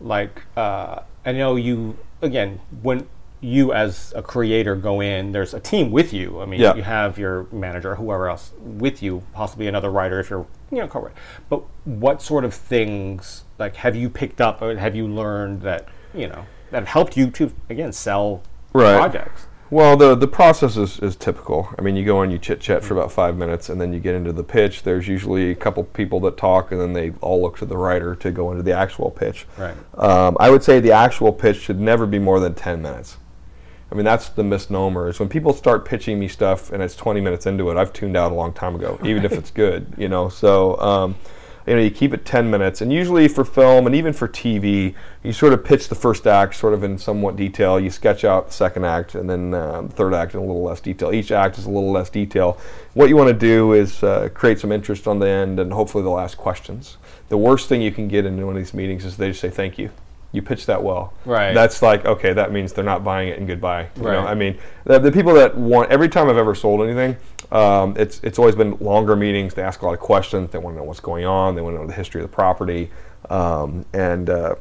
Like, uh, I know you, again, when you as a creator go in, there's a team with you. I mean, Yeah. you have your manager, whoever else with you, possibly another writer if you're, you know, co-writer. But what sort of things, like, have you picked up or have you learned that, you know, that have helped you to, again, sell Right. projects? Well, the the process is, is typical. I mean, you go in, you chit chat for about five minutes, and then you get into the pitch. There's usually a couple people that talk, and then they all look to the writer to go into the actual pitch. Right. Um, I would say the actual pitch should never be more than ten minutes. I mean, that's the misnomer. Is when people start pitching me stuff and it's 20 minutes into it, I've tuned out a long time ago, even if it's good, you know. So, um, you know, you keep it 10 minutes, and usually for film and even for TV, you sort of pitch the first act sort of in somewhat detail. You sketch out the second act, and then the third act in a little less detail. Each act is a little less detail. What you want to do is uh, create some interest on the end, and hopefully they'll ask questions. The worst thing you can get in one of these meetings is they just say thank you. You pitched that well. Right. That's like okay. That means they're not buying it and goodbye. You know? Right. I mean, the, the people that want every time I've ever sold anything, um, it's it's always been longer meetings. They ask a lot of questions. They want to know what's going on. They want to know the history of the property, um, and uh,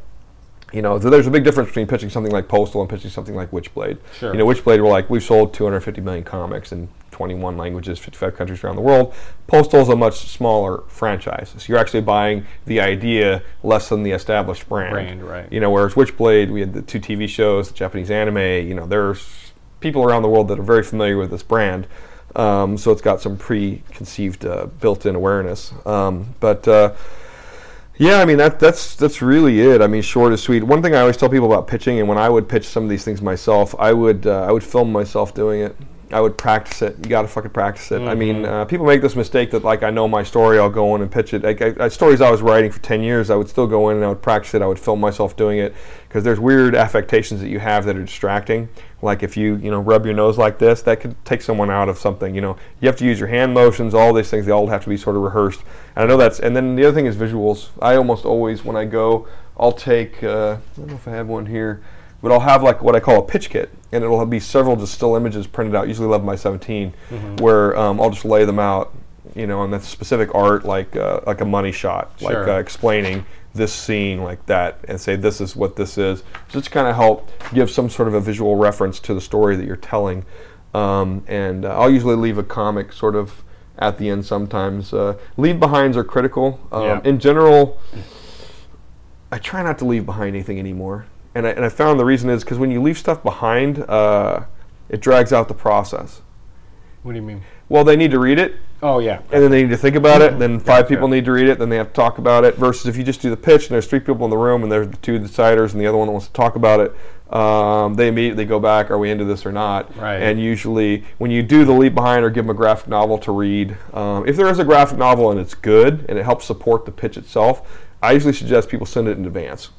you know, th- there's a big difference between pitching something like Postal and pitching something like Witchblade. Sure. You know, Witchblade, we're like we've sold 250 million comics in 21 languages, 55 countries around the world. Postal is a much smaller franchise, so you're actually buying the idea less than the established brand. Brand, right. You know, whereas Witchblade, we had the two TV shows, the Japanese anime. You know, there's people around the world that are very familiar with this brand. Um, so it's got some preconceived uh, built-in awareness. Um, but uh, yeah, I mean that that's that's really it. I mean, short and sweet. One thing I always tell people about pitching, and when I would pitch some of these things myself, I would uh, I would film myself doing it. I would practice it. You got to fucking practice it. I mean, uh, people make this mistake that like I know my story, I'll go in and pitch it. Like, I, I, stories I was writing for ten years, I would still go in and I would practice it. I would film myself doing it because there's weird affectations that you have that are distracting. Like if you you know rub your nose like this, that could take someone out of something. You know, you have to use your hand motions. All these things they all have to be sort of rehearsed. And I know that's. And then the other thing is visuals. I almost always when I go, I'll take. Uh, I don't know if I have one here but I'll have like what I call a pitch kit, and it'll be several just still images printed out, usually 11 by 17, where um, I'll just lay them out, you know, and that's specific art, like uh, like a money shot, like uh, explaining this scene like that, and say this is what this is, just to kind of help give some sort of a visual reference to the story that you're telling, um, and uh, I'll usually leave a comic sort of at the end sometimes. Uh, leave behinds are critical. Um, Yeah. In general, I try not to leave behind anything anymore. And I, and I found the reason is because when you leave stuff behind, uh, it drags out the process. What do you mean? Well, they need to read it, Oh yeah. and then they need to think about it. Then five Gotcha. people need to read it. Then they have to talk about it. Versus if you just do the pitch and there's three people in the room and there's the two deciders and the other one that wants to talk about it, um, they immediately go back. Are we into this or not? Right. And usually, when you do the leave behind or give them a graphic novel to read, um, if there is a graphic novel and it's good and it helps support the pitch itself, I usually suggest people send it in advance.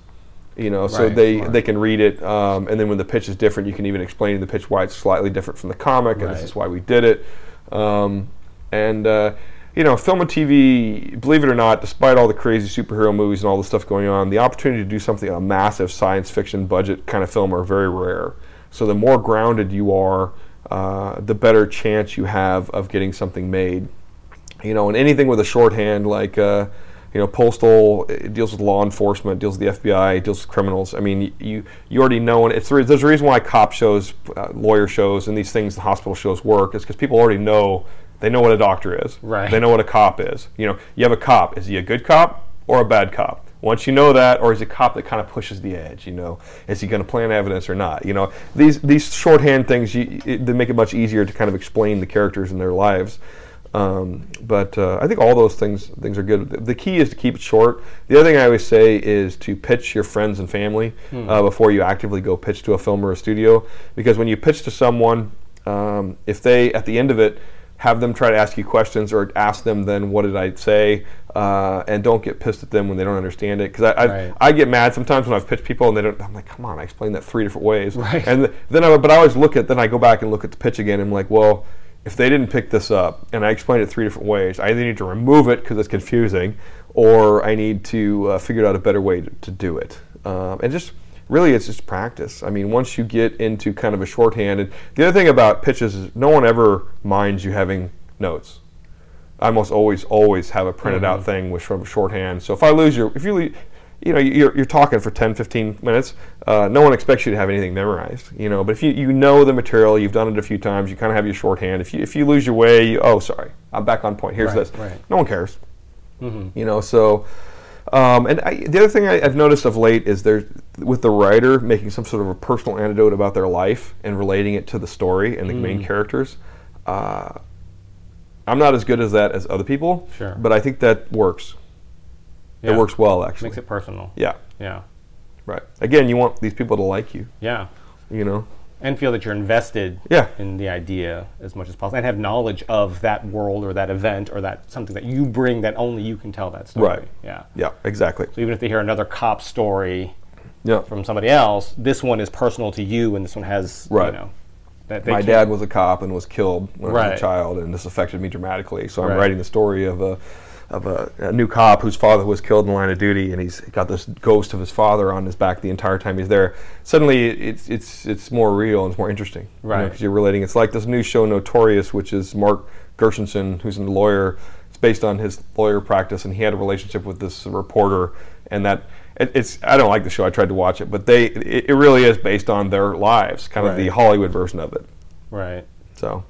You know, so Right, they smart. they can read it, um, and then when the pitch is different, you can even explain in the pitch why it's slightly different from the comic, and this is why we did it. Um, and uh, you know, film and TV, believe it or not, despite all the crazy superhero movies and all the stuff going on, the opportunity to do something on a massive science fiction budget kind of film are very rare. So the more grounded you are, uh, the better chance you have of getting something made. You know, and anything with a shorthand like. Uh, you know, postal it deals with law enforcement, deals with the FBI, deals with criminals. I mean, you you already know, and it's re- there's a reason why cop shows, uh, lawyer shows, and these things, the hospital shows work. Is because people already know they know what a doctor is. Right. They know what a cop is. You know, you have a cop. Is he a good cop or a bad cop? Once you know that, or is a cop that kind of pushes the edge? You know, is he going to plant evidence or not? You know, these these shorthand things you, it, they make it much easier to kind of explain the characters in their lives. Um, but uh, I think all those things things are good. The key is to keep it short. The other thing I always say is to pitch your friends and family Hmm. uh, before you actively go pitch to a film or a studio, because when you pitch to someone, um, if they at the end of it have them try to ask you questions or ask them then what did I say, uh, and don't get pissed at them when they don't understand it. Because I, I, Right. I get mad sometimes when I've pitched people and they don't. I'm like, come on, I explained that three different ways. Right. And th- then I, but I always look at then I go back and look at the pitch again. And I'm like, well, if they didn't pick this up and I explained it three different ways, I either need to remove it because it's confusing, or I need to uh, figure out a better way to, to do it. Um, and just really, it's just practice. I mean, once you get into kind of a shorthand, and the other thing about pitches is no one ever minds you having notes. I almost always always have a printed out thing with sort of shorthand. So if I lose your, if you, le- you know, you're, you're talking for 10, 15 minutes, uh, no one expects you to have anything memorized, you know. But if you, you know the material, you've done it a few times, you kind of have your shorthand. If you if you lose your way, you, oh sorry, I'm back on point. Here's Right, this. right. No one cares, you know. So. Um, and I, the other thing I, I've noticed of late is there's with the writer making some sort of a personal anecdote about their life and relating it to the story and the main characters. Uh, I'm not as good as that as other people, Sure. but I think that works. Yeah. It works well, actually. Makes it personal. yeah, Yeah. right. Again, you want these people to like you, Yeah. you know. And feel that you're invested Yeah. in the idea as much as possible and have knowledge of that world or that event or that something that you bring that only you can tell that story. Right. Yeah. Yeah, exactly. So even if they hear another cop story Yeah. from somebody else, this one is personal to you and this one has, Right. you know, that My dad was a cop and was killed when I was a child, and this affected me dramatically. So I'm Right. writing the story of a of a, a new cop whose father was killed in the line of duty, and he's got this ghost of his father on his back the entire time he's there. Suddenly, it's it's it's more real and it's more interesting, Right. Because you're relating. It's like this new show, Notorious, which is Mark Gershenson, who's a lawyer. It's based on his lawyer practice, and he had a relationship with this reporter, and that. It's I don't like the show. I tried to watch it, but they it, it really is based on their lives, kind of the Hollywood version of it. Right. So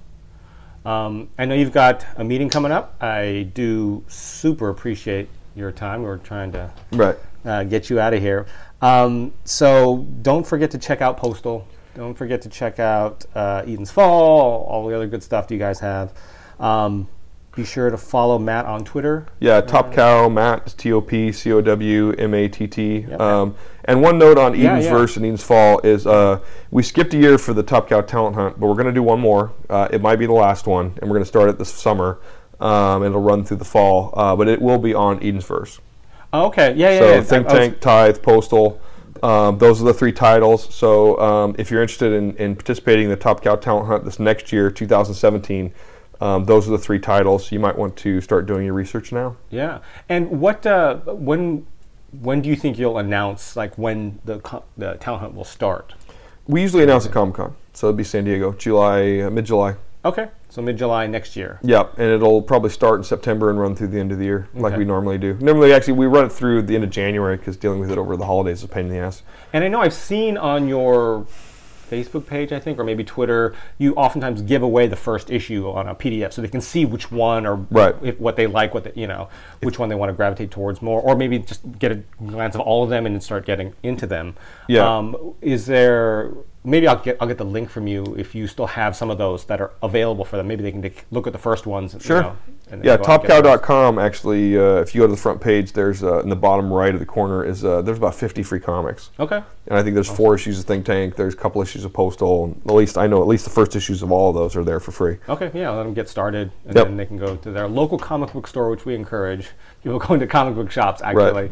Um, I know you've got a meeting coming up. I do super appreciate your time. We're trying to right. uh, get you out of here. Um, so don't forget to check out Postal. Don't forget to check out uh, Eden's Fall, all the other good stuff you guys have. Um, be sure to follow Matt on Twitter. Yeah, Top Cow, Matt, T O P C O W M A T T. Um, and one note on Eden's yeah. Verse and Eden's Fall is uh, we skipped a year for the Top Cow talent hunt, but we're going to do one more. Uh, it might be the last one, and we're going to start it this summer. Um, it'll run through the fall, uh, but it will be on Eden's Verse. Oh, okay, yeah, yeah, yeah. So yeah. Think I was- Tank, Tithe, Postal. Um, those are the three titles. So um, if you're interested in, in participating in the Top Cow Talent Hunt this next year, 2017, um, those are the three titles. You might want to start doing your research now. Yeah. And what uh, when when do you think you'll announce like when the co- the talent hunt will start? We usually announce at Comic Con, so it'll be San Diego, July, uh, mid July. Okay, so mid July next year. Yep, and it'll probably start in September and run through the end of the year, like Okay. we normally do. Normally, actually, we run it through the end of January because dealing with it over the holidays is a pain in the ass. And I know I've seen on your Facebook page, I think, or maybe Twitter, you oftentimes give away the first issue on a PDF so they can see which one or Right. if, what they like, what they, you know, which one they want to gravitate towards more, or maybe just get a glance of all of them and start getting into them. Yeah. Um, is there? Maybe I'll get I'll get the link from you if you still have some of those that are available for them. Maybe they can take- look at the first ones. and, you Sure. know, and Yeah, go out and topcow.com actually, uh, if you go to the front page, there's uh, in the bottom right of the corner is uh, there's about 50 free comics. Okay. And I think there's four issues of Think Tank. There's a couple issues of Postal. And at least I know at least the first issues of all of those are there for free. Okay, yeah, let them get started, and Yep. then they can go to their local comic book store, which we encourage people going to comic book shops actually,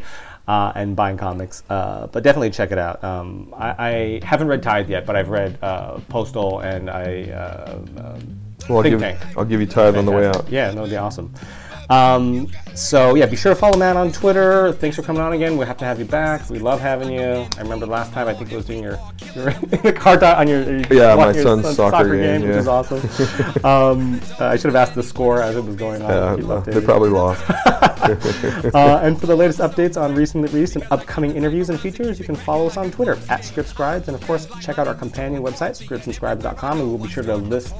uh, and buying comics. Uh, but definitely check it out. Um, I, I haven't read Tithe yet, but I've read uh, Postal and I uh, um, Well, I'll give. I'll give you Tithe on the way out. Yeah, that would be awesome. Um, so yeah, be sure to follow Matt on Twitter. Thanks for coming on again. We have to have you back. We love having you. I remember last time I think it was doing your your the car on your Yeah, my your son's soccer game, which yeah. is awesome. um, uh, I should have asked the score as it was going on. Yeah, Keep well, updated. they probably lost. Uh, and for the latest updates on recently released and upcoming interviews and features, you can follow us on Twitter at ScriptScribes. And of course, check out our companion website, scriptsandscribes.com, and we'll be sure to list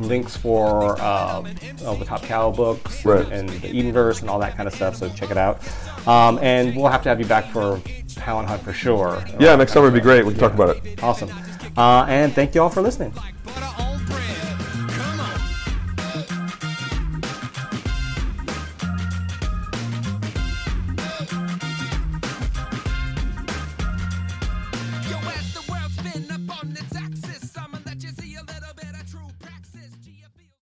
links for uh, all the Top Cow books Right. and the Edenverse and all that kind of stuff. So check it out. Um, and we'll have to have you back for Talent Hunt for sure. Yeah, next summer would be great. We can talk about it. Awesome. Uh, and thank you all for listening.